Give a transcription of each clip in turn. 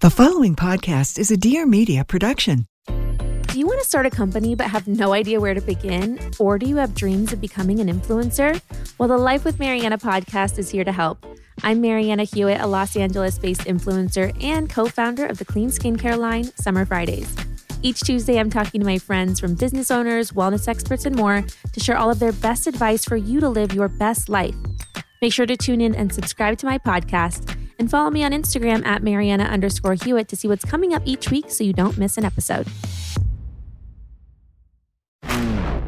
The following podcast is a Dear Media production. Do you want to start a company but have no idea where to begin? Or do you have dreams of becoming an influencer? Well, the Life with Marianna podcast is here to help. I'm Marianna Hewitt, a Los Angeles based influencer and co founder of the clean skincare line, Summer Fridays. Each Tuesday, I'm talking to my friends from business owners, wellness experts, and more to share all of their best advice for you to live your best life. Make sure to tune in and subscribe to my podcast and follow me on Instagram at Marianna underscore Hewitt to see what's coming up each week so you don't miss an episode.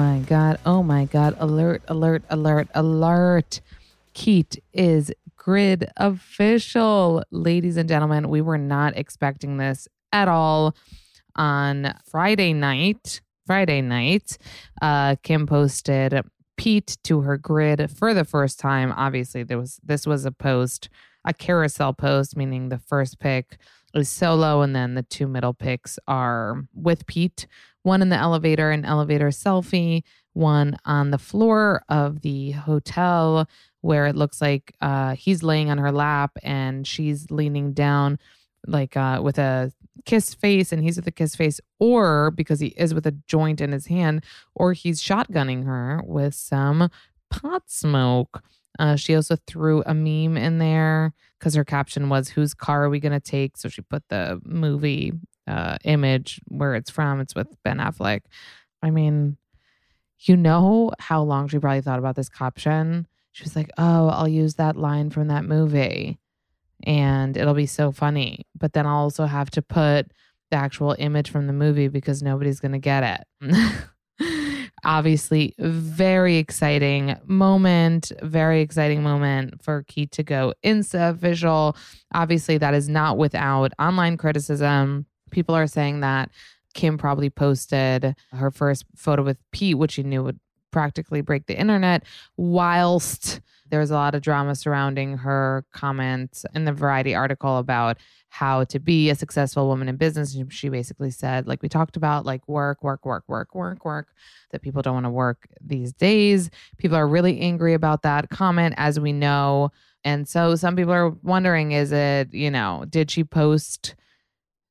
My God. Oh my God. Alert, alert, alert, alert. Keet is grid official. Ladies and gentlemen, we were not expecting this at all on Friday night. Friday night, uh, Kim posted Pete to her grid for the first time. Obviously, there was this was a post, a carousel post, meaning the first pick is solo, and then the two middle picks are with Pete one in the elevator, an elevator selfie, one on the floor of the hotel where it looks like uh, he's laying on her lap and she's leaning down like uh, with a kiss face and he's with a kiss face or because he is with a joint in his hand or he's shotgunning her with some pot smoke. Uh, she also threw a meme in there because her caption was whose car are we going to take? So she put the movie uh, image where it's from. It's with Ben Affleck. I mean, you know how long she probably thought about this caption. She was like, "Oh, I'll use that line from that movie, and it'll be so funny." But then I'll also have to put the actual image from the movie because nobody's gonna get it. Obviously, very exciting moment, very exciting moment for Key to go Insta official. Obviously, that is not without online criticism people are saying that Kim probably posted her first photo with Pete, which she knew would practically break the internet, whilst there was a lot of drama surrounding her comments in the Variety article about how to be a successful woman in business. She basically said, like we talked about, like work, work, work, work, work, work, that people don't want to work these days. People are really angry about that comment, as we know. And so some people are wondering, is it, you know, did she post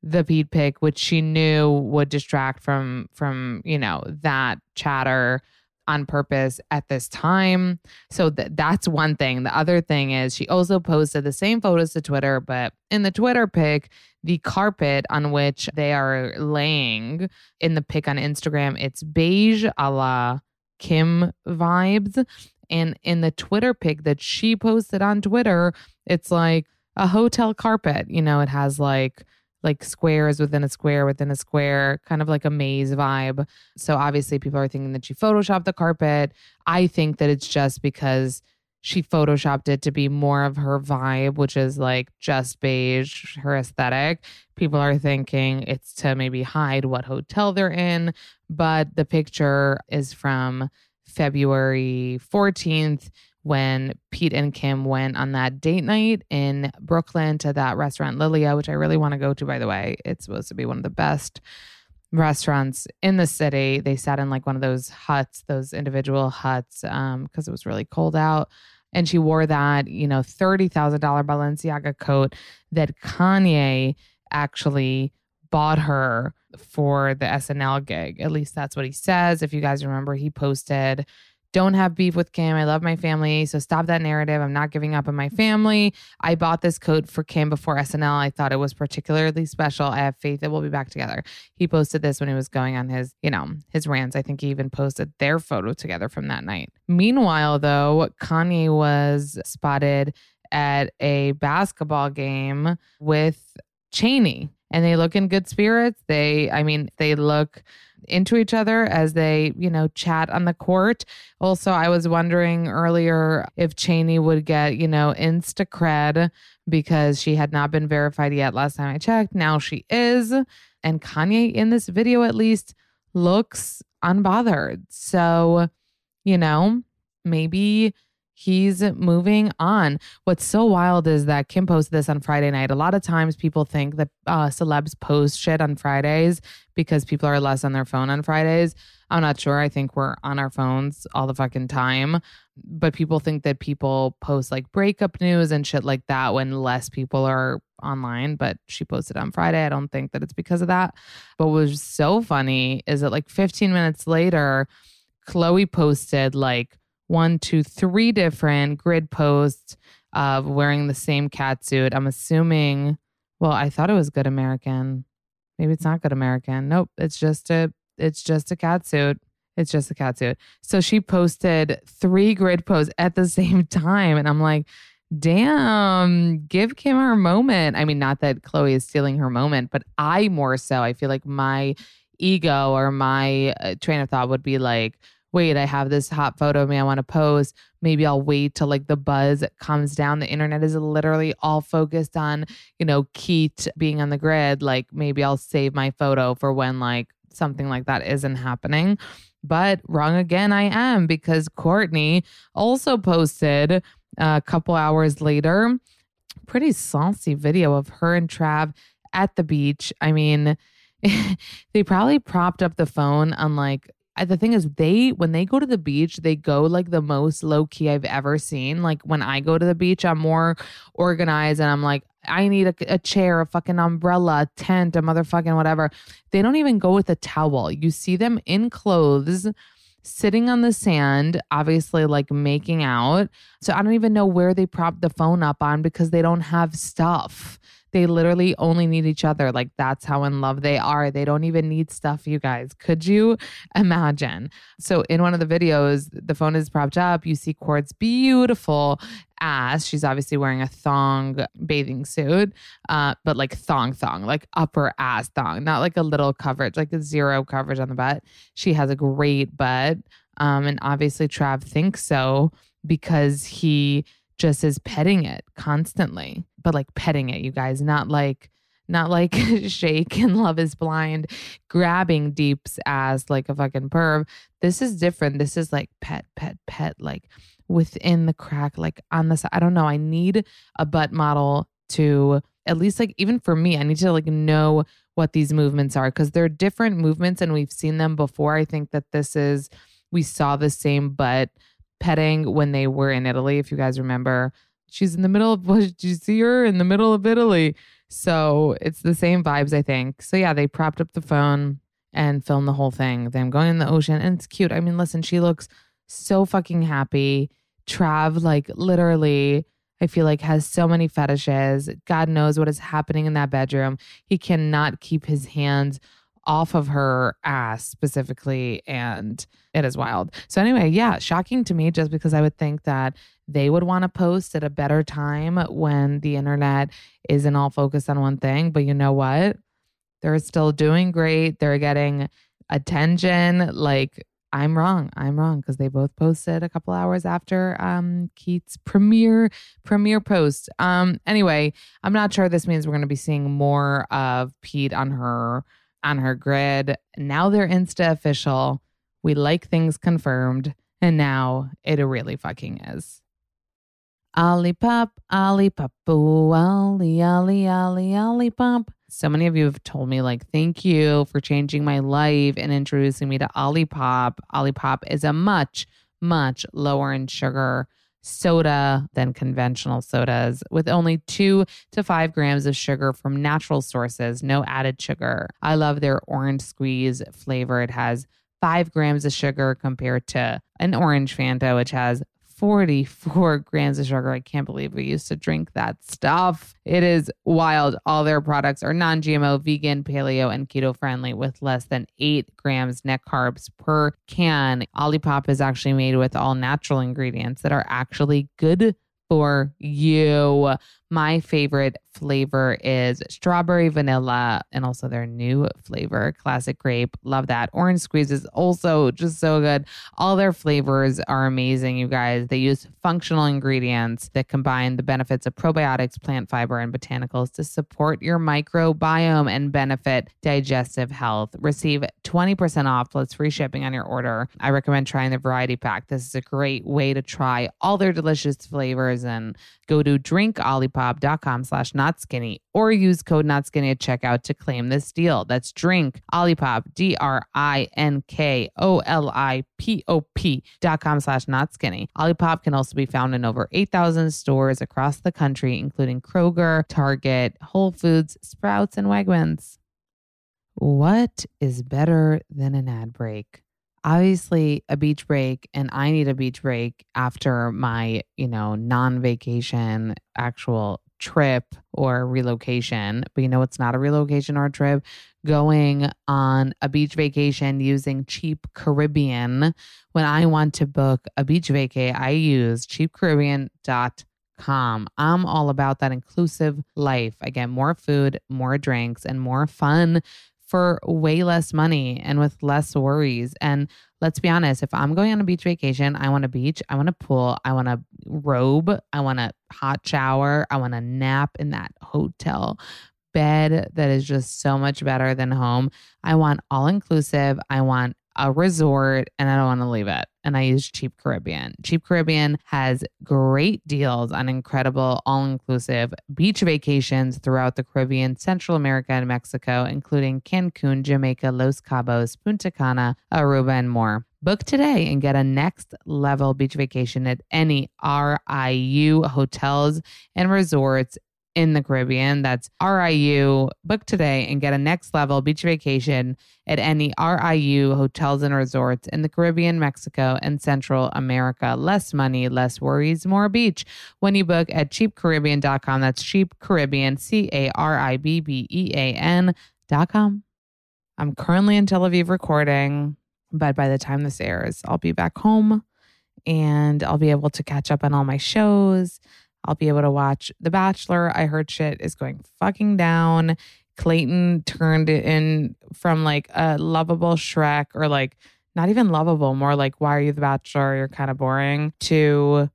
the Pete pick, which she knew would distract from from you know that chatter on purpose at this time. So th- that's one thing. The other thing is she also posted the same photos to Twitter, but in the Twitter pic, the carpet on which they are laying in the pic on Instagram, it's beige a la Kim vibes. And in the Twitter pic that she posted on Twitter, it's like a hotel carpet. You know, it has like like squares within a square within a square, kind of like a maze vibe. So obviously, people are thinking that she photoshopped the carpet. I think that it's just because she photoshopped it to be more of her vibe, which is like just beige, her aesthetic. People are thinking it's to maybe hide what hotel they're in, but the picture is from February 14th when Pete and Kim went on that date night in Brooklyn to that restaurant Lilia, which I really want to go to, by the way. It's supposed to be one of the best restaurants in the city. They sat in like one of those huts, those individual huts, um, because it was really cold out. And she wore that, you know, $30,000 Balenciaga coat that Kanye actually bought her for the SNL gig. At least that's what he says. If you guys remember, he posted don't have beef with Kim. I love my family. So stop that narrative. I'm not giving up on my family. I bought this coat for Kim before SNL. I thought it was particularly special. I have faith that we'll be back together. He posted this when he was going on his, you know, his rants. I think he even posted their photo together from that night. Meanwhile, though, Kanye was spotted at a basketball game with Chaney and they look in good spirits. They, I mean, they look into each other as they, you know, chat on the court. Also, I was wondering earlier if Chaney would get, you know, Instacred because she had not been verified yet last time I checked. Now she is. And Kanye, in this video at least, looks unbothered. So, you know, maybe he's moving on. What's so wild is that Kim posted this on Friday night. A lot of times people think that uh, celebs post shit on Fridays because people are less on their phone on Fridays. I'm not sure. I think we're on our phones all the fucking time. But people think that people post like breakup news and shit like that when less people are online. But she posted on Friday. I don't think that it's because of that. But what was so funny is that like 15 minutes later, Khloé posted like one, two, three different grid posts of wearing the same cat suit. I'm assuming, well, I thought it was Good American. Maybe it's not Good American. Nope, it's just a it's just a cat suit. It's just a cat suit. So she posted three grid posts at the same time. And I'm like, damn, give Kim her moment. I mean, not that Khloé is stealing her moment, but I more so, I feel like my ego or my uh, train of thought would be like, wait, I have this hot photo of me I want to post. Maybe I'll wait till like the buzz comes down. The internet is literally all focused on, you know, Keat being on the grid. Like maybe I'll save my photo for when like something like that isn't happening. But wrong again, I am because Kourtney also posted a couple hours later, pretty saucy video of her and Trav at the beach. I mean, they probably propped up the phone on like the thing is they when they go to the beach they go like the most low key i've ever seen like when i go to the beach i'm more organized and i'm like i need a, a chair a fucking umbrella a tent a motherfucking whatever they don't even go with a towel you see them in clothes sitting on the sand, obviously like making out. So I don't even know where they prop the phone up on because they don't have stuff. They literally only need each other. Like that's how in love they are. They don't even need stuff, you guys. Could you imagine? So in one of the videos, the phone is propped up. You see Kourt's beautiful ass. She's obviously wearing a thong bathing suit, uh, but like thong thong, like upper ass thong, not like a little coverage, like a zero coverage on the butt. She has a great butt. Um, and obviously Trav thinks so because he just is petting it constantly, but like petting it, you guys, not like not like shake and love is blind grabbing deep's ass like a fucking perv. This is different. This is like pet pet pet like within the crack like on the side i don't know. I need a butt model to at least like even for me i need to like know what these movements are because they're different movements and we've seen them before. I think that this is we saw the same butt petting when they were in Italy. If you guys remember, she's in the middle of, what did you see her in the middle of Italy? So it's the same vibes, I think. So yeah, they propped up the phone and filmed the whole thing. Them going in the ocean and it's cute. I mean, listen, she looks so fucking happy. Trav, like literally, I feel like has so many fetishes. God knows what is happening in that bedroom. He cannot keep his hands off of her ass specifically and it is wild. So anyway, yeah, shocking to me just because I would think that they would want to post at a better time when the internet isn't all focused on one thing, but you know what? They're still doing great. They're getting attention like I'm wrong. I'm wrong because they both posted a couple hours after um Keat's premiere premiere post. Um anyway, I'm not sure this means we're going to be seeing more of Pete on her on her grid. Now they're Insta official. We like things confirmed. And now it really fucking is. Olipop, Olipop, ooh, Ollie, Ollie, Ollie, Olipop. So many of you have told me, like, thank you for changing my life and introducing me to Olipop. Olipop is a much, much lower in sugar soda than conventional sodas with only two to five grams of sugar from natural sources, no added sugar. I love their orange squeeze flavor. It has five grams of sugar compared to an orange Fanta, which has 44 grams of sugar. I can't believe we used to drink that stuff. It is wild. All their products are non GMO, vegan, paleo, and keto friendly with less than eight grams net carbs per can. Olipop is actually made with all natural ingredients that are actually good for you. My favorite flavor is strawberry vanilla and also their new flavor, classic grape. Love that. Orange squeeze is also just so good. All their flavors are amazing, you guys. They use functional ingredients that combine the benefits of probiotics, plant fiber, and botanicals to support your microbiome and benefit digestive health. Receive 20% off plus free shipping on your order. I recommend trying the variety pack. This is a great way to try all their delicious flavors and go to drinkolipop.com slash not skinny or use code not skinny at checkout to claim this deal. That's drink olipop, D R I N K O L I P O P dot com slash not skinny. Olipop can also be found in over 8,000 stores across the country, including Kroger, Target, Whole Foods, Sprouts, and Wegmans. What is better than an ad break? Obviously a beach break and I need a beach break after my, you know, non-vacation actual trip or relocation. But you know it's not a relocation or a trip? Going on a beach vacation using Cheap Caribbean. When I want to book a beach vacay, I use cheapcaribbean.com. I'm all about that inclusive life. I get more food, more drinks, and more fun for way less money and with less worries. And let's be honest, if I'm going on a beach vacation, I want a beach, I want a pool, I want a robe, I want a hot shower, I want a nap in that hotel bed that is just so much better than home. I want all inclusive. I want a resort and I don't want to leave it. And I use Cheap Caribbean. Cheap Caribbean has great deals on incredible all inclusive beach vacations throughout the Caribbean, Central America, and Mexico, including Cancun, Jamaica, Los Cabos, Punta Cana, Aruba, and more. Book today and get a next level beach vacation at any RIU hotels and resorts in the Caribbean. That's RIU. Book today and get a next level beach vacation at any RIU hotels and resorts in the Caribbean, Mexico, and Central America. Less money, less worries, more beach. When you book at cheapcaribbean.com, that's cheap Caribbean, C A R I B B E A N.com. I'm currently in Tel Aviv recording, but by the time this airs, I'll be back home and I'll be able to catch up on all my shows. I'll be able to watch The Bachelor. I heard shit is going fucking down. Clayton turned it in from like a lovable Shrek or like not even lovable, more like why are you the bachelor? You're kind of boring to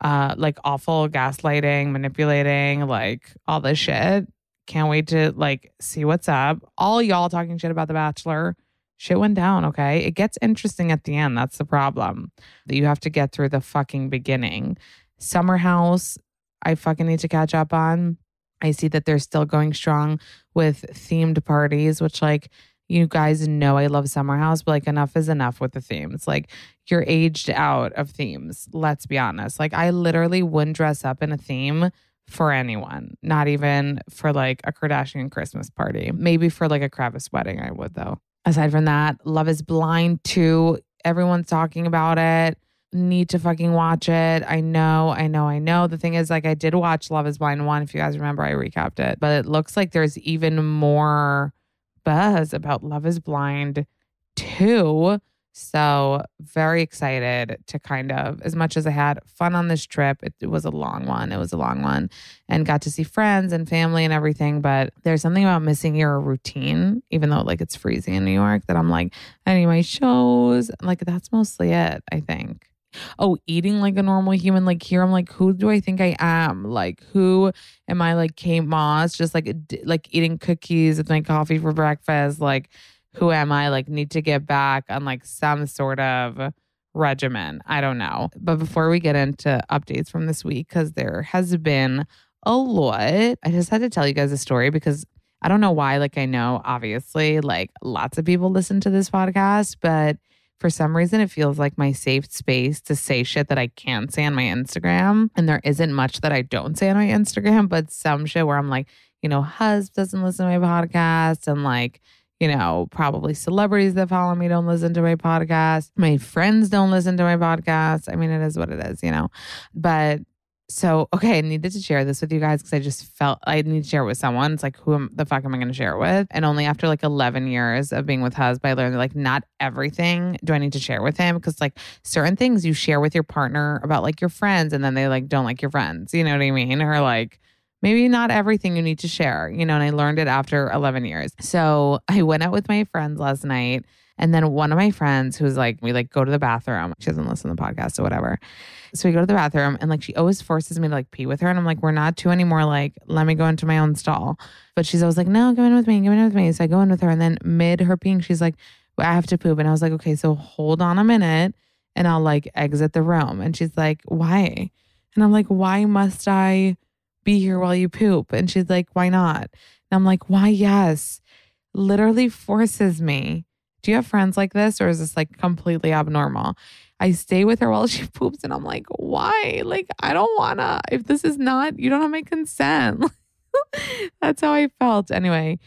uh like awful gaslighting, manipulating, like all this shit. Can't wait to like see what's up. All y'all talking shit about the bachelor. Shit went down, okay? It gets interesting at the end. That's the problem. That you have to get through the fucking beginning. Summer House, I fucking need to catch up on. I see that they're still going strong with themed parties, which like you guys know I love Summer House, but like enough is enough with the themes. Like you're aged out of themes. Let's be honest. Like I literally wouldn't dress up in a theme for anyone, not even for like a Kardashian Christmas party. Maybe for like a Kravis wedding, I would though. Aside from that, Love is Blind 2. Everyone's talking about it need to fucking watch it. I know, I know, I know. The thing is, like, I did watch Love is Blind 1. If you guys remember, I recapped it. But it looks like there's even more buzz about Love is Blind 2. So, very excited to kind of, as much as I had fun on this trip, it, it, was a long one. It was a long one and got to see friends and family and everything. But there's something about missing your routine, even though like it's freezing in New York, that I'm like, need my shows. Like, that's mostly it, I think oh, eating like a normal human. Like here, I'm like, who do I think I am? Like, who am I? Like Kate Moss, just like like eating cookies with my coffee for breakfast. Like, who am I? Like, need to get back on like some sort of regimen. I don't know. But before we get into updates from this week, because there has been a lot, I just had to tell you guys a story because I don't know why. Like, I know obviously, like, lots of people listen to this podcast, but for some reason, it feels like my safe space to say shit that I can't say on my Instagram. And there isn't much that I don't say on my Instagram, but some shit where I'm like, you know, Hus doesn't listen to my podcast and like, you know, probably celebrities that follow me don't listen to my podcast. My friends don't listen to my podcast. I mean, it is what it is, you know. But so, okay, I needed to share this with you guys because I just felt I need to share it with someone. It's like, who am, the fuck am I going to share it with? And only after like 11 years of being with Husband, I learned that like not everything do I need to share with him because like certain things you share with your partner about like your friends and then they like don't like your friends. You know what I mean? Or like, maybe not everything you need to share, you know, and I learned it after 11 years. So I went out with my friends last night. And then one of my friends who's like, we like go to the bathroom. She doesn't listen to the podcast or whatever. So we go to the bathroom and like she always forces me to like pee with her. And I'm like, we're not two anymore. Like, let me go into my own stall. But she's always like, no, go in with me, go in with me. So I go in with her. And then mid her peeing, she's like, I have to poop. And I was like, okay, so hold on a minute and I'll like exit the room. And she's like, why? And I'm like, why must I be here while you poop? And she's like, why not? And I'm like, why? Yes. Literally forces me. Do you have friends like this or is this like completely abnormal? I stay with her while she poops and I'm like, why? Like, I don't wanna. If this is not, you don't have my consent. That's how I felt. Anyway,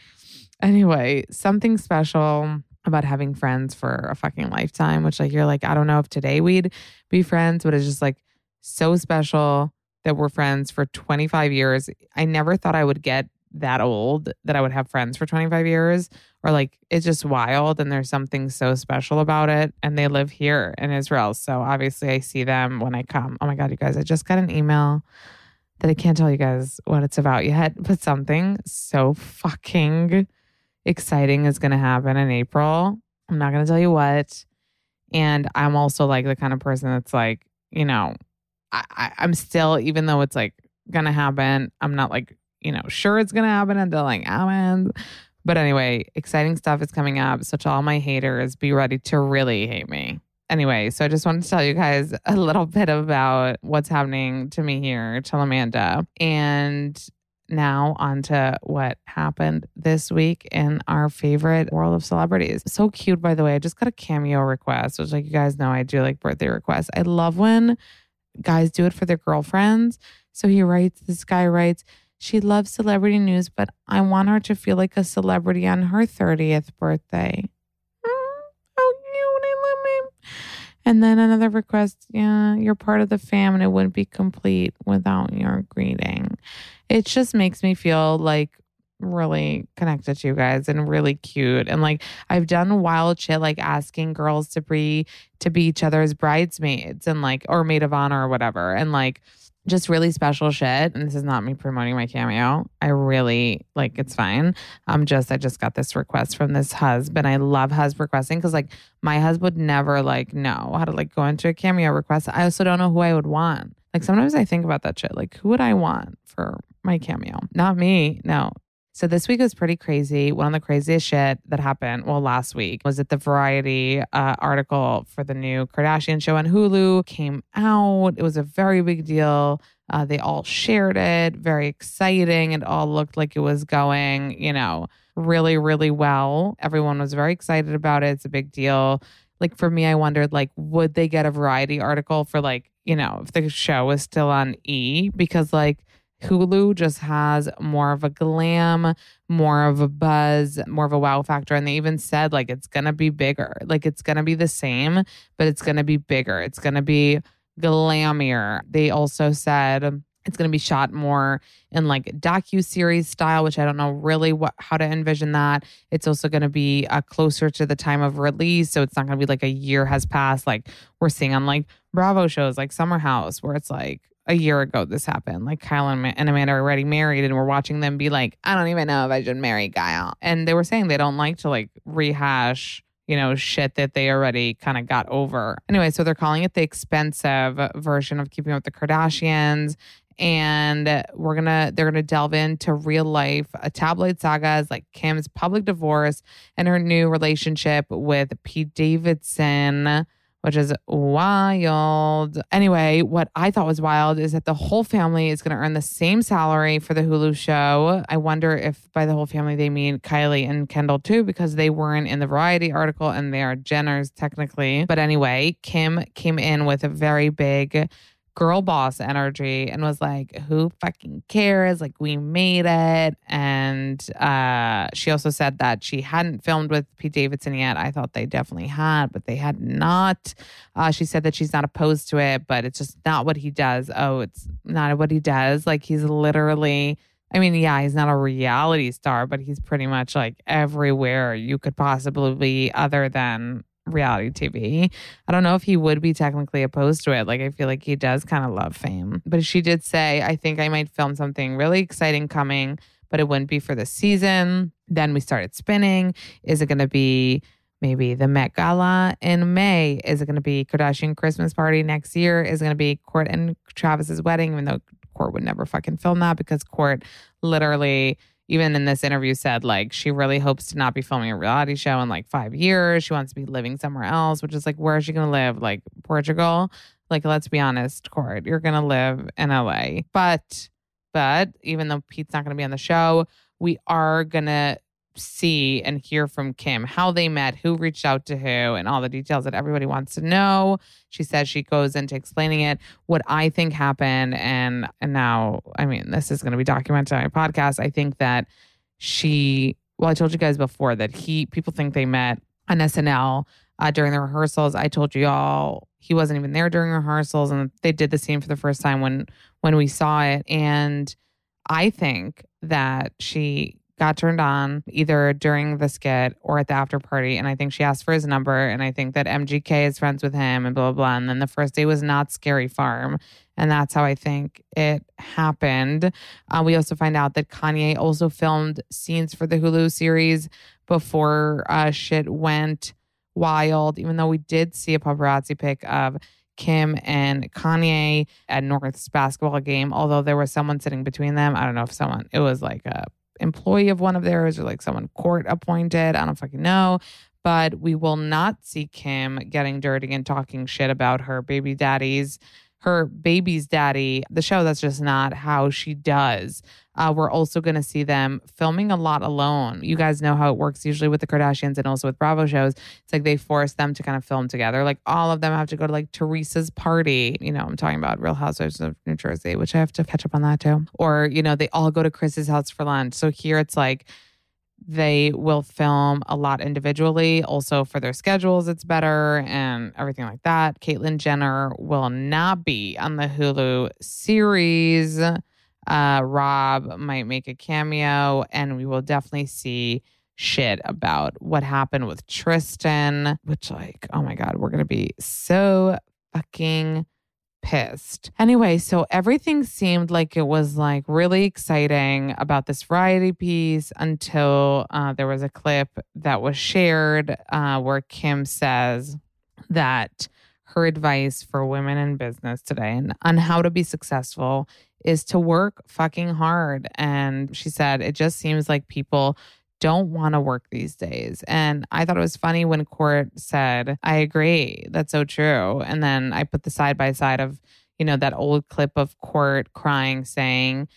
anyway, something special about having friends for a fucking lifetime, which like you're like, I don't know if today we'd be friends, but it's just like so special that we're friends for 25 years. I never thought I would get that old that I would have friends for 25 years or like it's just wild and there's something so special about it and they live here in Israel. So obviously I see them when I come. Oh my god, you guys, I just got an email that I can't tell you guys what it's about yet, but something so fucking exciting is going to happen in April. I'm not going to tell you what. And I'm also like the kind of person that's like, you know, I, I, I'm still, even though it's like going to happen, I'm not like, you know, sure it's going to happen until like happens. But anyway, exciting stuff is coming up. So to all my haters, be ready to really hate me. Anyway, so I just wanted to tell you guys a little bit about what's happening to me here, tell Amanda. And now on to what happened this week in our favorite world of celebrities. So cute, by the way. I just got a cameo request, which, like you guys know, I do like birthday requests. I love when guys do it for their girlfriends. So he writes, this guy writes, she loves celebrity news, but I want her to feel like a celebrity on her 30th birthday. Mm, how cute. I love him. And then another request, yeah, you're part of the fam and it wouldn't be complete without your greeting. It just makes me feel like really connected to you guys and really cute. And like I've done wild shit like asking girls to be to be each other's bridesmaids and like or maid of honor or whatever. And like just really special shit. And this is not me promoting my cameo. I really like it's fine. I'm just I just got this request from this husband. I love husband requesting because like my husband never like know how to like go into a cameo request. I also don't know who I would want. Like sometimes I think about that shit. Like who would I want for my cameo? Not me. No. So this week was pretty crazy. One of the craziest shit that happened, well, last week was that the Variety uh, article for the new Kardashian show on Hulu came out. It was a very big deal. Uh, they all shared it, very exciting. It all looked like it was going, you know, really, really well. Everyone was very excited about it. It's a big deal. Like for me, I wondered, like, would they get a Variety article for like, you know, if the show was still on E? Because like Hulu just has more of a glam, more of a buzz, more of a wow factor. And they even said, like, it's going to be bigger. Like, it's going to be the same, but it's going to be bigger. It's going to be glamier. They also said, it's going to be shot more in like docu series style, which I don't know really what how to envision that. It's also going to be uh, closer to the time of release, so it's not going to be like a year has passed, like we're seeing on like Bravo shows like Summer House, where it's like a year ago this happened. Like Kyle and, and Amanda are already married, and we're watching them be like, I don't even know if I should marry Kyle. And they were saying they don't like to like rehash, you know, shit that they already kind of got over. Anyway, so they're calling it the expensive version of Keeping Up with the Kardashians. And we're gonna, they're gonna delve into real life uh, tabloid sagas like Kim's public divorce and her new relationship with Pete Davidson which is wild. Anyway, what I thought was wild is that the whole family is going to earn the same salary for the Hulu show. I wonder if by the whole family they mean Kylie and Kendall too, because they weren't in the Variety article and they are Jenners technically. But anyway, Kim came in with a very big girl boss energy and was like, who fucking cares? Like, we made it. And uh, she also said that she hadn't filmed with Pete Davidson yet. I thought they definitely had, but they had not. Uh, she said that she's not opposed to it, but it's just not what he does. Oh, it's not what he does. Like, he's literally. I mean, yeah, he's not a reality star, but he's pretty much like everywhere you could possibly be other than reality TV. I don't know if he would be technically opposed to it. Like, I feel like he does kind of love fame. But she did say, I think I might film something really exciting coming, but it wouldn't be for the season. Then we started spinning. Is it going to be maybe the Met Gala in May? Is it going to be Kardashian Christmas party next year? Is it going to be Court and Travis's wedding? Even though Court would never fucking film that because Court literally even in this interview said like she really hopes to not be filming a reality show in like five years. She wants to be living somewhere else, which is like where is she gonna live? Like Portugal? Like let's be honest, Court, you're gonna live in LA. But but even though Pete's not gonna be on the show, we are gonna see and hear from Kim how they met, who reached out to who, and all the details that everybody wants to know. She says she goes into explaining it, what I think happened, and and now I mean this is going to be documented on my podcast. I think that she, well, I told you guys before that he people think they met on SNL uh, during the rehearsals. I told you all he wasn't even there during rehearsals, and they did the scene for the first time when when we saw it, and. I think that she got turned on either during the skit or at the after party. And I think she asked for his number. And I think that MGK is friends with him and blah, blah, blah. And then the first day was not Scary Farm. And that's how I think it happened. Uh, we also find out that Kanye also filmed scenes for the Hulu series before uh, shit went wild, even though we did see a paparazzi pic of Kim and Kanye at North's basketball game, although there was someone sitting between them. I don't know if someone, it was like a employee of one of theirs or like someone court appointed. I don't fucking know. But we will not see Kim getting dirty and talking shit about her baby daddies, her baby's daddy. The show, that's just not how she does. Uh, we're also going to see them filming a lot alone. You guys know how it works usually with the Kardashians and also with Bravo shows. It's like they force them to kind of film together. Like all of them have to go to like Teresa's party. You know, I'm talking about Real Housewives of New Jersey, which I have to catch up on that too. Or, you know, they all go to Kris's house for lunch. So here it's like, they will film a lot individually. Also, for their schedules, it's better and everything like that. Caitlyn Jenner will not be on the Hulu series. Uh, Rob might make a cameo, and we will definitely see shit about what happened with Tristan, which, like, oh my God, we're going to be so fucking pissed. Anyway, so everything seemed like it was like really exciting about this variety piece until uh, there was a clip that was shared uh, where Kim says that her advice for women in business today and on how to be successful is to work fucking hard. And she said, it just seems like people don't want to work these days. And I thought it was funny when Court said, I agree. That's so true. And then I put the side by side of, you know, that old clip of Court crying saying,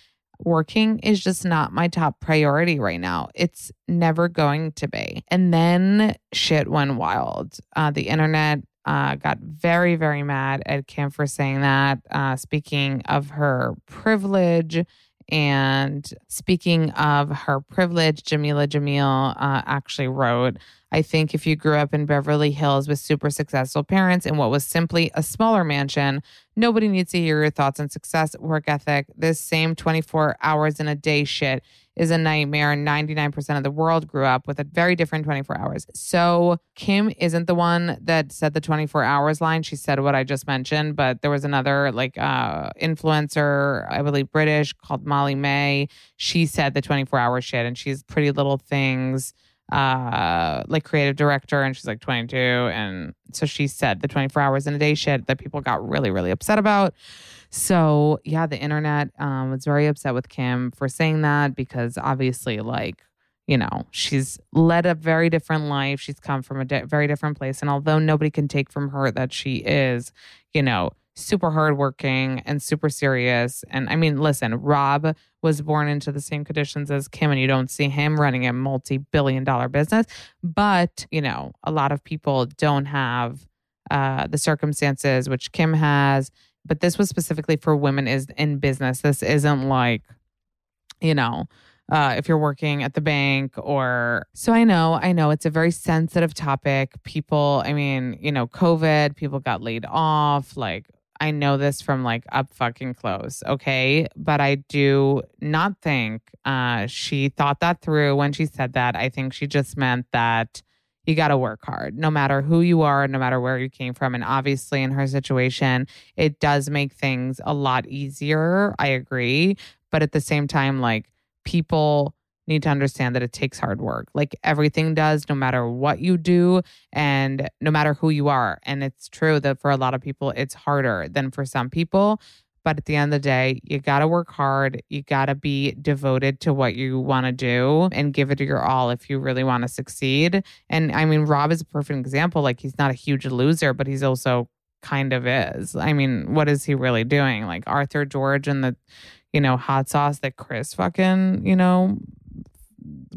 working is just not my top priority right now. It's never going to be. And then shit went wild. Uh, the internet uh, got very, very mad at Kim for saying that. Uh, speaking of her privilege, and speaking of her privilege, Jameela Jamil uh, actually wrote, I think if you grew up in Beverly Hills with super successful parents in what was simply a smaller mansion, nobody needs to hear your thoughts on success, work ethic, this same 24 hours in a day shit is a nightmare. 99% of the world grew up with a very different 24 hours. So Kim isn't the one that said the 24 hours line. She said what I just mentioned, but there was another like uh, influencer, I believe British, called Molly-Mae. She said the 24 hour shit and she's pretty little things uh like creative director and she's like 22 and so she said the 24 hours in a day shit that people got really really upset about so yeah the internet um was very upset with kim for saying that because obviously like you know, she's led a very different life. She's come from a di- very different place. And although nobody can take from her that she is, you know, super hardworking and super serious. And I mean, listen, Rob was born into the same conditions as Kim, and you don't see him running a multi billion dollar business. But, you know, a lot of people don't have uh, the circumstances which Kim has. But this was specifically for women is in business. This isn't like, you know, uh, if you're working at the bank or so I know, I know it's a very sensitive topic. People, I mean, you know, COVID, people got laid off. Like, I know this from like up fucking close. Okay. But I do not think uh, she thought that through when she said that. I think she just meant that you got to work hard no matter who you are, no matter where you came from. And obviously, in her situation, it does make things a lot easier. I agree. But at the same time, like, people need to understand that it takes hard work. Like everything does, no matter what you do and no matter who you are. And it's true that for a lot of people, it's harder than for some people. But at the end of the day, you got to work hard. You got to be devoted to what you want to do and give it your all if you really want to succeed. And I mean, Rob is a perfect example. Like, he's not a huge loser, but he's also kind of is. I mean, what is he really doing? Like, Arthur George and the, you know, hot sauce that Kris fucking, you know,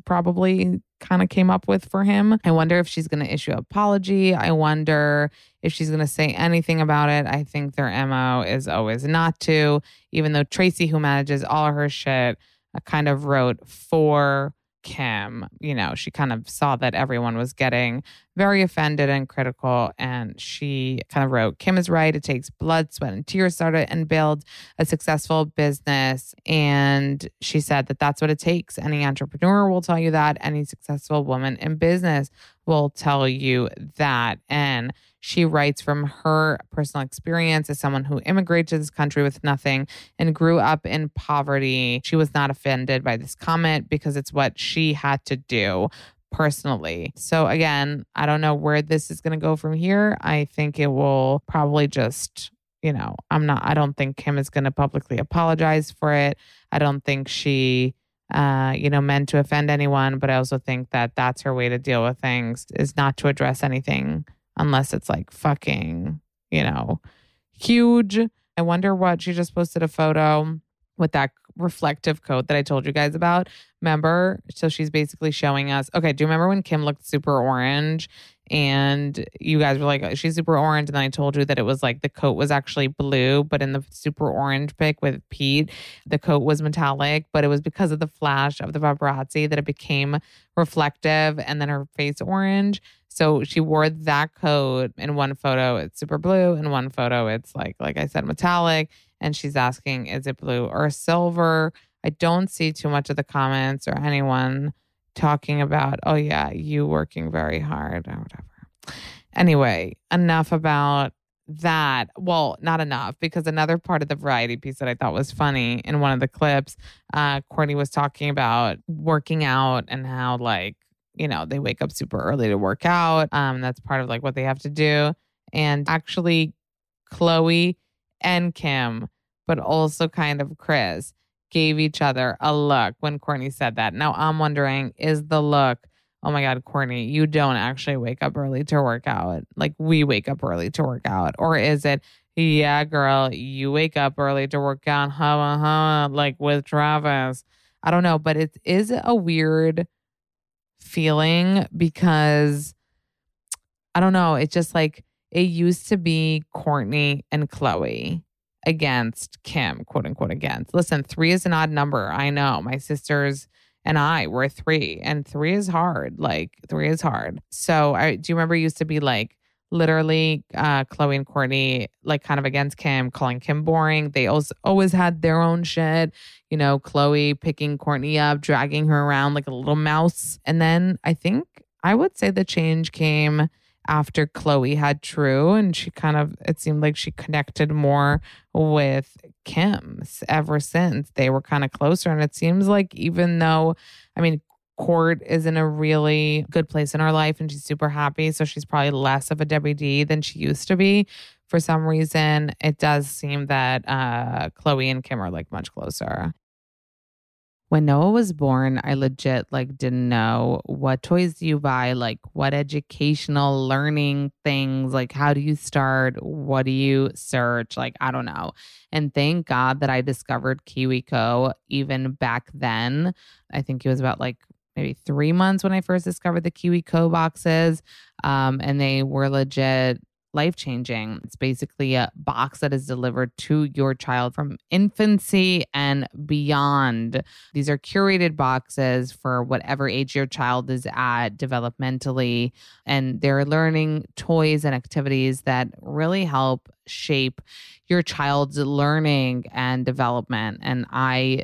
probably kind of came up with for him. I wonder if she's going to issue an apology. I wonder if she's going to say anything about it. I think their MO is always not to, even though Tracy, who manages all her shit, uh, kind of wrote for Kim, you know, she kind of saw that everyone was getting very offended and critical. And she kind of wrote, Kim is right. It takes blood, sweat, and tears started and build a successful business. And she said that that's what it takes. Any entrepreneur will tell you that. Any successful woman in business will tell you that. And she writes from her personal experience as someone who immigrated to this country with nothing and grew up in poverty. She was not offended by this comment because it's what she had to do personally. So, again, I don't know where this is going to go from here. I think it will probably just you know, I'm not, I don't think Kim is going to publicly apologize for it. I don't think she, uh, you know, meant to offend anyone, but I also think that that's her way to deal with things is not to address anything unless it's like fucking, you know, huge. I wonder what she just posted a photo with that reflective coat that I told you guys about. Remember? So she's basically showing us. Okay, do you remember when Kim looked super orange and you guys were like, oh, she's super orange? And then I told you that it was like the coat was actually blue, but in the super orange pic with Pete, the coat was metallic, but it was because of the flash of the paparazzi that it became reflective and then her face orange. So she wore that coat in one photo, it's super blue. In one photo, it's like, like I said, metallic. And she's asking, is it blue or silver? I don't see too much of the comments or anyone talking about, oh, yeah, you working very hard or whatever. Anyway, enough about that. Well, not enough because another part of the variety piece that I thought was funny in one of the clips, uh, Kourtney was talking about working out and how, like, you know, they wake up super early to work out. Um, that's part of like what they have to do. And actually, Khloé and Kim, but also kind of Kris, gave each other a look when Kourtney said that. Now I'm wondering, is the look, oh my God, Kourtney, you don't actually wake up early to work out. Like we wake up early to work out. Or is it, yeah, girl, you wake up early to work out, huh, huh, like with Travis. I don't know, but it is a weird feeling because I don't know. It's just like it used to be Kourtney and Khloé against Kim, quote unquote, against. Listen, three is an odd number. I know. My sisters and I were three, and three is hard. Like, three is hard. So, I do you remember used to be like literally uh Khloé and Kourtney like kind of against Kim, calling Kim boring. They always always had their own shit. You know, Khloé picking Kourtney up, dragging her around like a little mouse. And then I think I would say the change came after Khloé had True and she kind of it seemed like she connected more with Kim's ever since they were kind of closer and it seems like even though I mean Court is in a really good place in her life and she's super happy. So she's probably less of a WD than she used to be. For some reason, it does seem that uh, Khloé and Kim are like much closer. When Noah was born, I legit like didn't know what toys do you buy, like what educational learning things, like how do you start, what do you search, like I don't know. And thank God that I discovered KiwiCo even back then. I think it was about like maybe three months when I first discovered the KiwiCo boxes, um, and they were legit life changing. It's basically a box that is delivered to your child from infancy and beyond. These are curated boxes for whatever age your child is at developmentally, and they're learning toys and activities that really help shape your child's learning and development. And I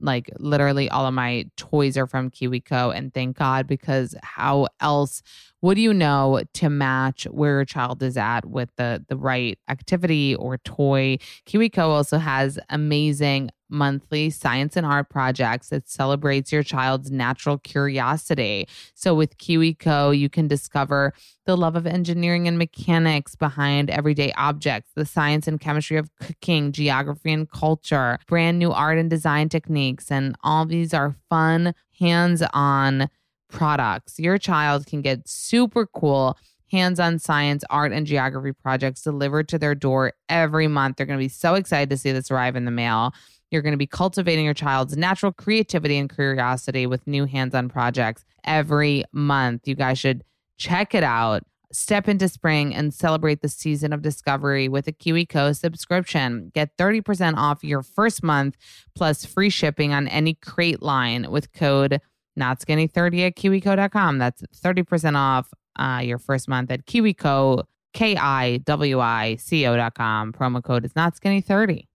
like literally all of my toys are from KiwiCo and thank God because how else would you know to match where your child is at with the the right activity or toy? KiwiCo also has amazing monthly science and art projects that celebrates your child's natural curiosity. So with KiwiCo, you can discover the love of engineering and mechanics behind everyday objects, the science and chemistry of cooking, geography and culture, brand new art and design techniques, and all these are fun, hands-on products. Your child can get super cool hands on science, art, and geography projects delivered to their door every month. They're going to be so excited to see this arrive in the mail. You're going to be cultivating your child's natural creativity and curiosity with new hands on projects every month. You guys should check it out. Step into spring and celebrate the season of discovery with a KiwiCo subscription. Get 30% off your first month plus free shipping on any crate line with code not skinny 30 at kiwico.com. That's 30% off uh, your first month at kiwico, K-I-W-I-C-O.com. Promo code is not skinny 30.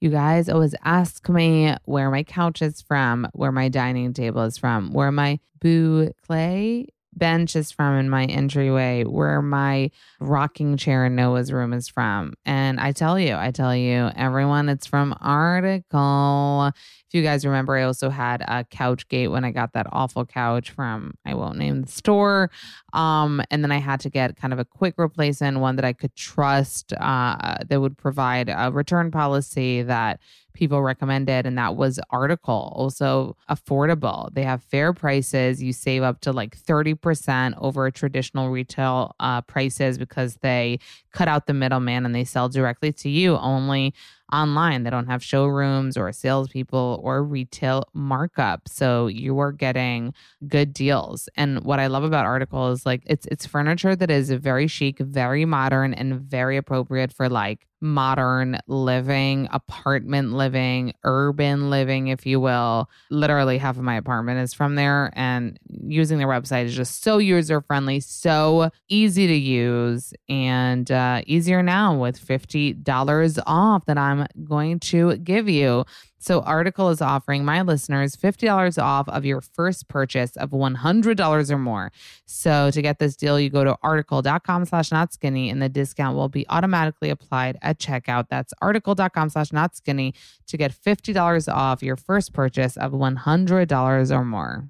You guys always ask me where my couch is from, where my dining table is from, where my boo clay bench is from in my entryway, where my rocking chair in Noah's room is from. And I tell you, I tell you, everyone, it's from Article. If you guys remember, I also had a couch gate when I got that awful couch from I won't name the store. Um, and then I had to get kind of a quick replacement, one that I could trust, uh, that would provide a return policy that people recommended, and that was Article. Also affordable. They have fair prices. You save up to like 30% over traditional retail uh, prices because they cut out the middleman and they sell directly to you only online. They don't have showrooms or salespeople or retail markup. So you are getting good deals. And what I love about Article is like it's it's furniture that is very chic, very modern, and very appropriate for like modern living, apartment living, urban living, if you will. Literally half of my apartment is from there. And using their website is just so user friendly, so easy to use, and uh, easier now with $50 off that I'm going to give you. So, Article is offering my listeners $50 off of your first purchase of $100 or more. So, to get this deal, you go to article.com slash not skinny and the discount will be automatically applied at checkout. That's article.com slash not skinny to get $50 off your first purchase of $100 or more.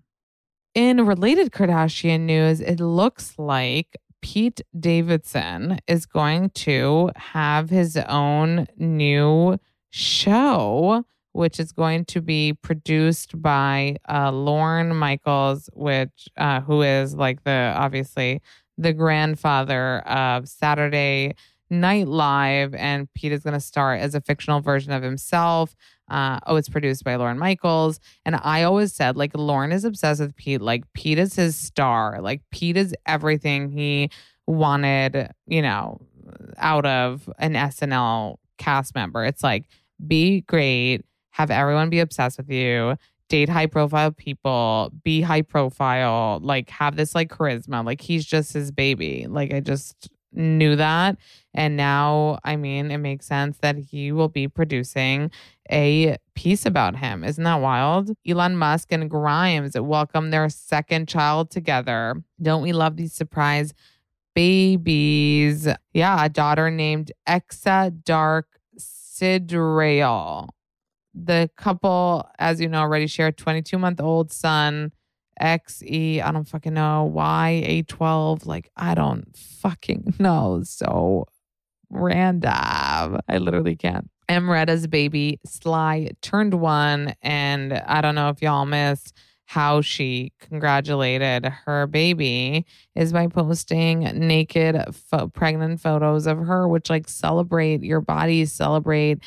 In related Kardashian news, it looks like Pete Davidson is going to have his own new show which is going to be produced by uh, Lorne Michaels, which uh, who is like the obviously the grandfather of Saturday Night Live, and Pete is going to star as a fictional version of himself. Uh, oh, it's produced by Lorne Michaels, and I always said like Lorne is obsessed with Pete. Like Pete is his star. Like Pete is everything he wanted, you know, out of an SNL cast member. It's like be great have everyone be obsessed with you, date high profile people, be high profile, like have this like charisma. Like he's just his baby. Like I just knew that. And now, I mean, it makes sense that he will be producing a piece about him. Isn't that wild? Elon Musk and Grimes welcome their second child together. Don't we love these surprise babies? Yeah, a daughter named Exa Dark Sideræl the couple, as you know, already share a 22 month old son, XE, I don't fucking know, YA12. Like, I don't fucking know. So random. I literally can't. EmRata's baby, Sly, turned one. And I don't know if y'all missed how she congratulated her baby is by posting naked fo- pregnant photos of her which like celebrate your body celebrate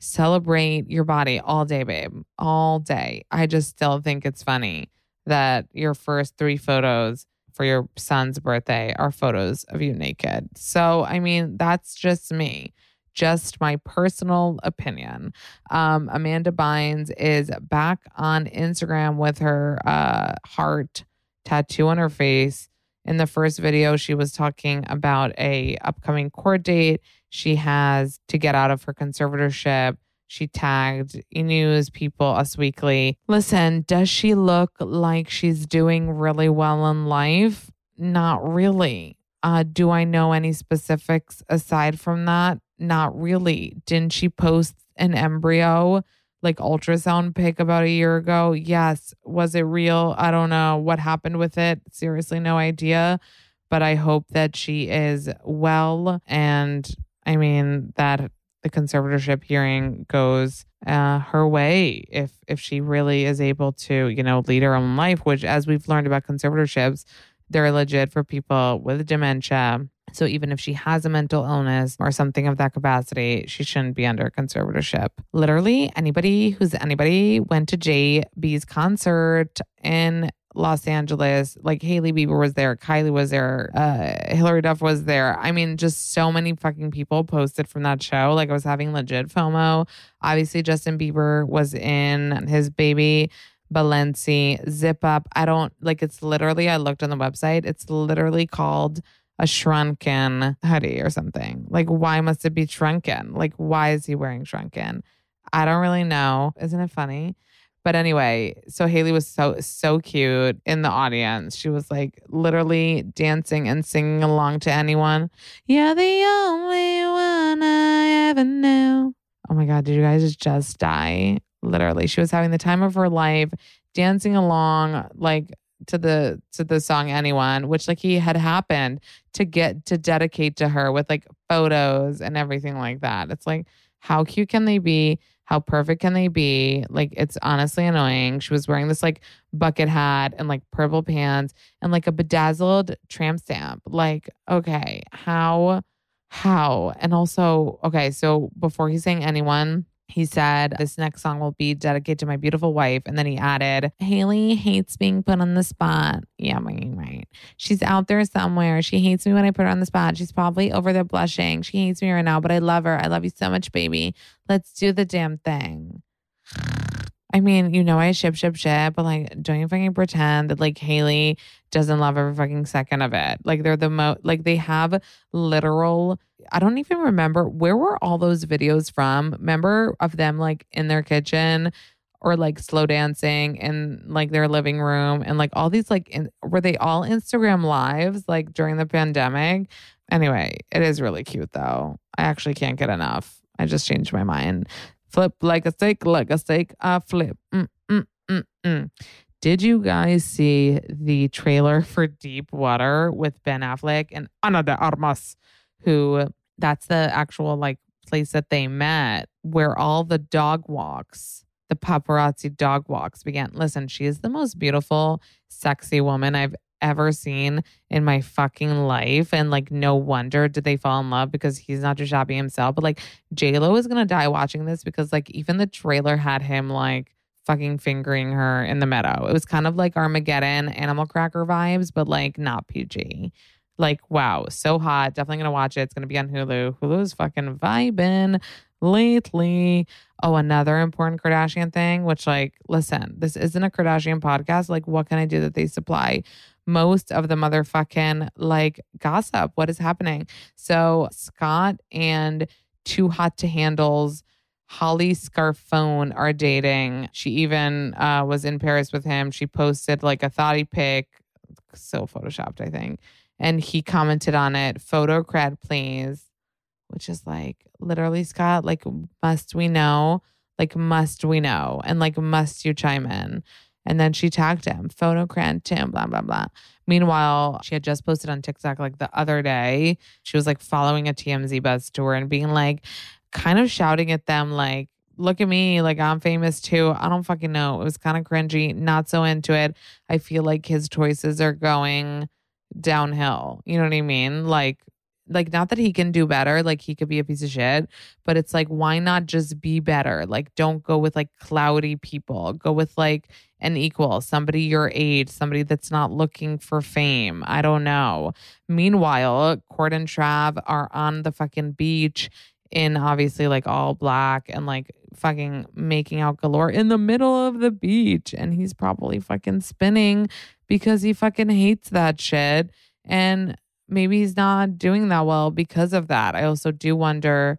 celebrate your body all day babe all day i just still think it's funny that your first three photos for your son's birthday are photos of you naked so i mean that's just me just my personal opinion. Um, Amanda Bynes is back on Instagram with her uh, heart tattoo on her face. In the first video, she was talking about a upcoming court date she has to get out of her conservatorship. She tagged E News, People, Us Weekly. Listen, does she look like she's doing really well in life? Not really. Uh, do I know any specifics aside from that? Not really. Didn't she post an embryo, like ultrasound pic about a year ago? Yes. Was it real? I don't know. What happened with it? Seriously, no idea. But I hope that she is well. And I mean, that the conservatorship hearing goes uh, her way if if she really is able to, you know, lead her own life, which as we've learned about conservatorships, they're legit for people with dementia. So even if she has a mental illness or something of that capacity, she shouldn't be under conservatorship. Literally, anybody who's anybody went to JB's concert in Los Angeles, like Hailey Bieber was there, Kylie was there, uh, Hilary Duff was there. I mean, just so many fucking people posted from that show. Like I was having legit FOMO. Obviously, Justin Bieber was in his baby Balenci zip up. I don't like it's literally, I looked on the website, it's literally called a shrunken hoodie or something. Like, why must it be shrunken? Like, why is he wearing shrunken? I don't really know. Isn't it funny? But anyway, so Hailey was so so cute in the audience. She was like literally dancing and singing along to anyone. You're the only one I ever knew. Oh my god, did you guys just die? Literally, she was having the time of her life, dancing along like to the to the song anyone which like he had happened to get to dedicate to her with like photos and everything like that. It's like how cute can they be? How perfect can they be? Like it's honestly annoying. She was wearing this like bucket hat and like purple pants and like a bedazzled tramp stamp. Like okay how how? And also okay so before he sang anyone he said, This next song will be dedicated to my beautiful wife. And then he added, Hailey hates being put on the spot. Yeah, right. She's out there somewhere. She hates me when I put her on the spot. She's probably over there blushing. She hates me right now, but I love her. I love you so much, baby. Let's do the damn thing. I mean, you know, I ship, ship, ship, but like, don't you fucking pretend that like Hailey doesn't love every fucking second of it. Like, they're the most, like, they have literal, I don't even remember where were all those videos from. Remember of them like in their kitchen or like slow dancing in like their living room and like all these like, in, were they all Instagram lives like during the pandemic? Anyway, it is really cute though. I actually can't get enough. I just changed my mind flip like a steak, like a steak, I flip. Mm, mm, mm, mm. Did you guys see the trailer for Deep Water with Ben Affleck and Ana de Armas, who that's the actual like place that they met where all the dog walks, the paparazzi dog walks began. Listen, she is the most beautiful, sexy woman I've ever seen in my fucking life. And like, no wonder did they fall in love because he's not just happy himself. But like, J Lo is gonna die watching this because like even the trailer had him like fucking fingering her in the meadow. It was kind of like Armageddon, Animal Cracker vibes, but like not PG. Like, wow, so hot. Definitely gonna watch it. It's gonna be on Hulu. Hulu's fucking vibing lately. Oh, another important Kardashian thing, which, like, listen, this isn't a Kardashian podcast. Like, what can I do that they supply? most of the motherfucking like gossip. What is happening? So Scott and Too Hot to Handles. Holly Scarfone are dating. She even uh, was in Paris with him. She posted like a thoughty pic, so photoshopped, I think. And he commented on it, photo cred, please, which is like literally, Scott, like, must we know? Like, must we know? And like, must you chime in? And then she tagged him, photocran Tim, blah, blah, blah. Meanwhile, she had just posted on TikTok like the other day. She was like following a TMZ buzz tour and being like, kind of shouting at them like, look at me, like I'm famous too. I don't fucking know. It was kind of cringy, not so into it. I feel like his choices are going downhill. You know what I mean? Like like not that he can do better, like he could be a piece of shit, but it's like why not just be better? Like don't go with like cloudy people. Go with like an equal, somebody your age, somebody that's not looking for fame. I don't know. Meanwhile, Court and Trav are on the fucking beach in obviously like all black and like fucking making out galore in the middle of the beach. And he's probably fucking spinning because he fucking hates that shit. And maybe he's not doing that well because of that. I also do wonder,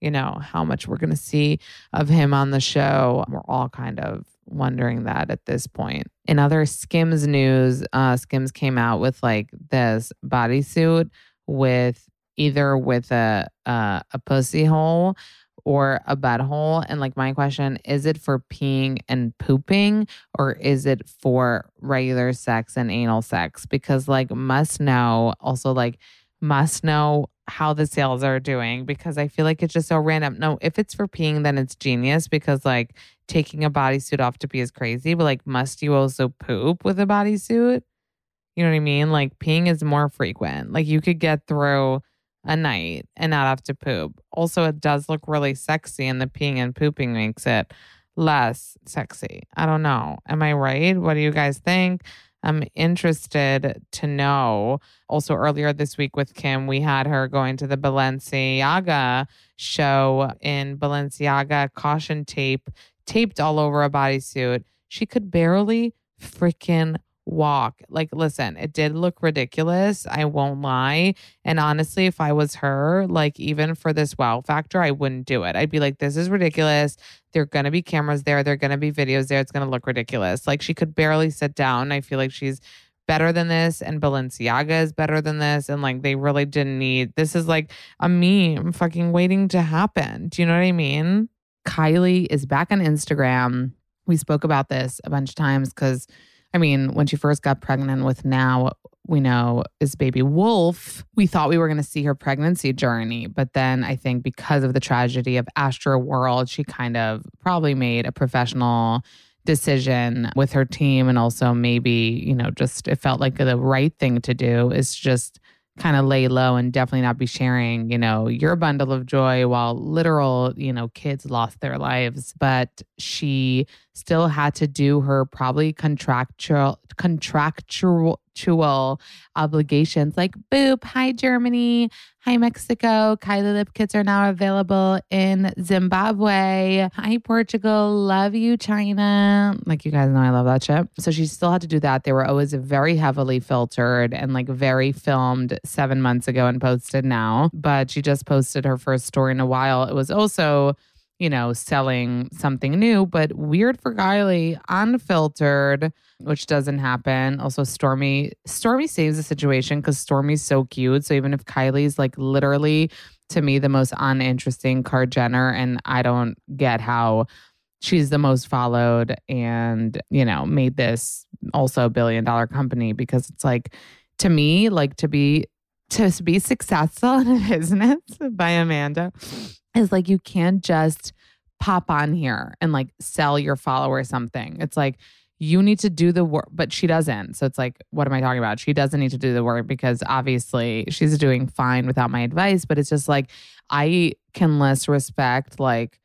you know, how much we're going to see of him on the show. We're all kind of wondering that at this point. In other Skims news, uh, Skims came out with like this bodysuit with either with a uh, a pussy hole or a butt hole, And like my question, is it for peeing and pooping or is it for regular sex and anal sex? Because like must know also like must know how the sales are doing because I feel like it's just so random. No, if it's for peeing, then it's genius because like taking a bodysuit off to pee is crazy, but like must you also poop with a bodysuit? You know what I mean? Like peeing is more frequent. Like you could get through a night and not have to poop. Also, it does look really sexy, and the peeing and pooping makes it less sexy. I don't know. Am I right? What do you guys think? I'm interested to know. Also, earlier this week with Kim, we had her going to the Balenciaga show in Balenciaga caution tape, taped all over a bodysuit. She could barely freaking walk. Like, listen, it did look ridiculous. I won't lie. And honestly, if I was her, like, even for this wow factor, I wouldn't do it. I'd be like, this is ridiculous. There are going to be cameras there. There are going to be videos there. It's going to look ridiculous. Like, she could barely sit down. I feel like she's better than this and Balenciaga is better than this. And like, they really didn't need this is like a meme fucking waiting to happen. Do you know what I mean? Kylie is back on Instagram. We spoke about this a bunch of times because I mean, when she first got pregnant with now we know is baby Wolf, we thought we were going to see her pregnancy journey. But then I think because of the tragedy of Astroworld, she kind of probably made a professional decision with her team. And also, maybe, you know, just it felt like the right thing to do is just kind of lay low and definitely not be sharing, you know, your bundle of joy while literal, you know, kids lost their lives. But she still had to do her probably contractual contractual obligations like boop hi germany. Hi mexico. Kylie lip kits are now available in zimbabwe. Hi portugal. Love you china. Like you guys know i love that shit. So she still had to do that. They were always very heavily filtered and like very filmed seven months ago and posted now. But she just posted her first story in a while. It was also you know, selling something new, but weird for Kylie, unfiltered, which doesn't happen. Also, Stormy Stormy saves the situation because Stormy's so cute. So even if Kylie's like literally to me the most uninteresting Kard Jenner, and I don't get how she's the most followed and, you know, made this also a billion dollar company because it's like to me, like to be to be successful in a business by Amanda is like you can't just pop on here and like sell your follower something. It's like you need to do the work, but she doesn't. So it's like, what am I talking about? She doesn't need to do the work because obviously she's doing fine without my advice. But it's just like, I can less respect, like,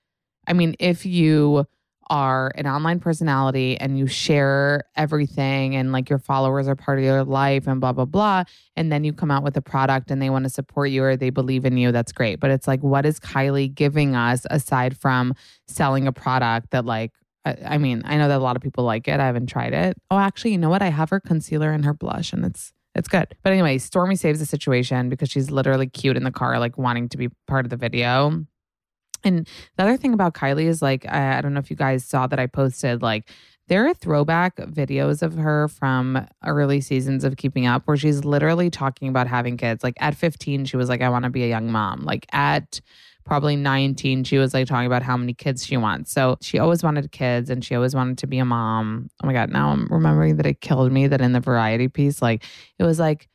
I mean, if you are an online personality and you share everything and like your followers are part of your life and blah blah blah and then you come out with a product and they want to support you or they believe in you that's great but it's like what is Kylie giving us aside from selling a product that like I, I mean I know that a lot of people like it I haven't tried it oh actually you know what I have her concealer and her blush and it's it's good. But anyway, Stormy saves the situation because she's literally cute in the car, like wanting to be part of the video. And the other thing about Kylie is like, I, I don't know if you guys saw that I posted, like, there are throwback videos of her from early seasons of Keeping Up where she's literally talking about having kids. Like at 15, she was like, I want to be a young mom. Like at probably 19, she was like talking about how many kids she wants. So she always wanted kids and she always wanted to be a mom. Oh my God. Now I'm remembering that it killed me that in the variety piece, like it was like,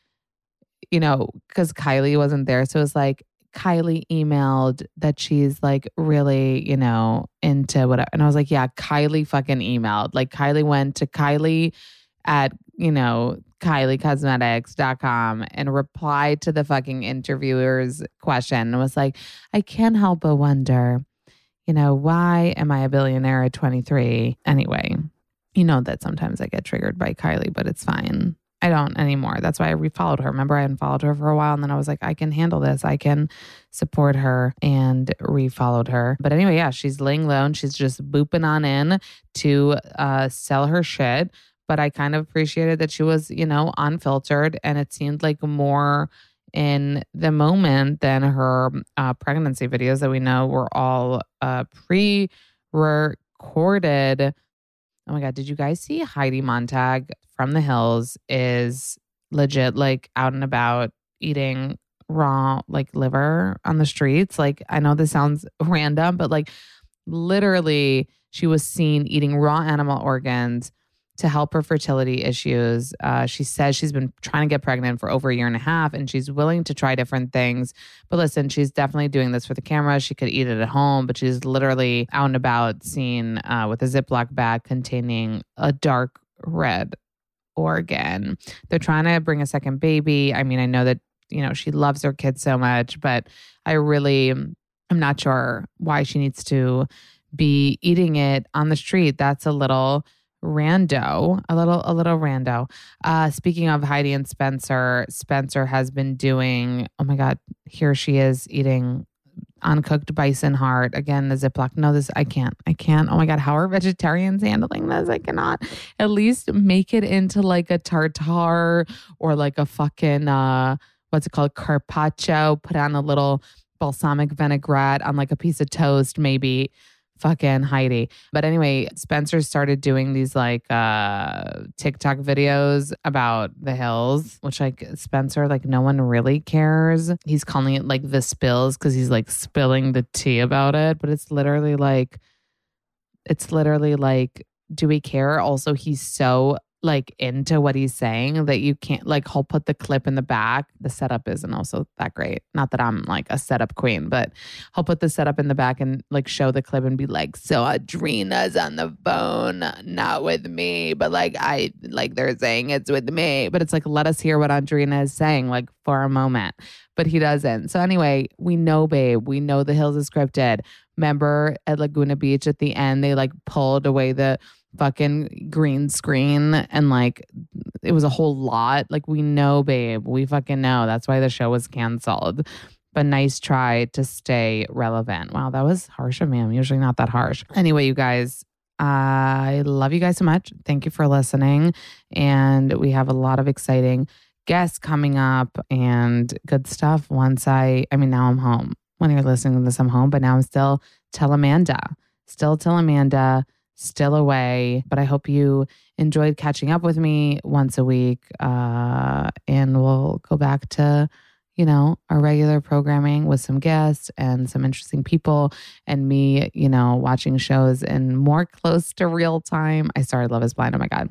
you know, because Kylie wasn't there. So it was like, Kylie emailed that she's like really, you know, into whatever. And I was like, yeah, Kylie fucking emailed. Like Kylie went to Kylie at, you know, KylieCosmetics.com and replied to the fucking interviewer's question and was like, I can't help but wonder, you know, why am I a billionaire at 23? Anyway, you know that sometimes I get triggered by Kylie, but it's fine. I don't anymore. That's why I refollowed her. Remember, I unfollowed her for a while and then I was like, I can handle this. I can support her and refollowed her. But anyway, yeah, she's laying low and she's just booping on in to uh, sell her shit. But I kind of appreciated that she was, you know, unfiltered and it seemed like more in the moment than her uh, pregnancy videos that we know were all uh, pre recorded. Oh my God, did you guys see Heidi Montag from the Hills is legit like out and about eating raw like liver on the streets? Like, I know this sounds random, but like literally, she was seen eating raw animal organs to help her fertility issues. Uh, she says she's been trying to get pregnant for over a year and a half and she's willing to try different things. But listen, she's definitely doing this for the camera. She could eat it at home, but she's literally out and about seen uh, with a Ziploc bag containing a dark red organ. They're trying to bring a second baby. I mean, I know that, you know, she loves her kids so much, but I really am not sure why she needs to be eating it on the street. That's a little rando a little a little rando uh speaking of heidi and spencer spencer has been doing oh my god here she is eating uncooked bison heart. Again the ziploc. No this i can't. I can't. Oh my god how are vegetarians handling this? I cannot. At least make it into like a tartar or like a fucking uh what's it called? Carpaccio. Put on a little balsamic vinaigrette on like a piece of toast maybe fucking Heidi. But anyway, Spencer started doing these like uh TikTok videos about the hills, which like Spencer, like no one really cares. He's calling it like the spills because he's like spilling the tea about it. But it's literally like it's literally like, do we care? Also, he's so like into what he's saying that you can't like he'll put the clip in the back. The setup isn't also that great. Not that I'm like a setup queen, but he'll put the setup in the back and like show the clip and be like, so Audrina's on the phone, not with me, but like I like they're saying it's with me. But it's like let us hear what Audrina is saying, like for a moment. But he doesn't. So anyway, we know, babe. We know the hills is scripted. Remember at Laguna Beach at the end, they like pulled away the fucking green screen and like it was a whole lot. Like we know, babe, we fucking know. That's why the show was canceled. But nice try to stay relevant. Wow, that was harsh of me. I'm usually not that harsh. Anyway, you guys, I love you guys so much. Thank you for listening. And we have a lot of exciting guests coming up and good stuff once I I mean now I'm home. When you're listening to this, I'm home, but now I'm still tell Amanda. Still tell Amanda still away. But I hope you enjoyed catching up with me once a week. Uh, and we'll go back to, you know, our regular programming with some guests and some interesting people and me, you know, watching shows in more close to real time. I started Love is Blind. Oh my God.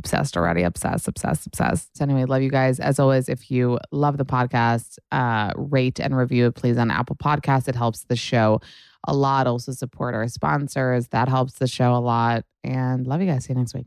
Obsessed already, obsessed, obsessed, obsessed. So anyway, love you guys. As always, if you love the podcast, uh, rate and review it, please, on Apple Podcasts. It helps the show a lot. Also support our sponsors. That helps the show a lot. And love you guys. See you next week.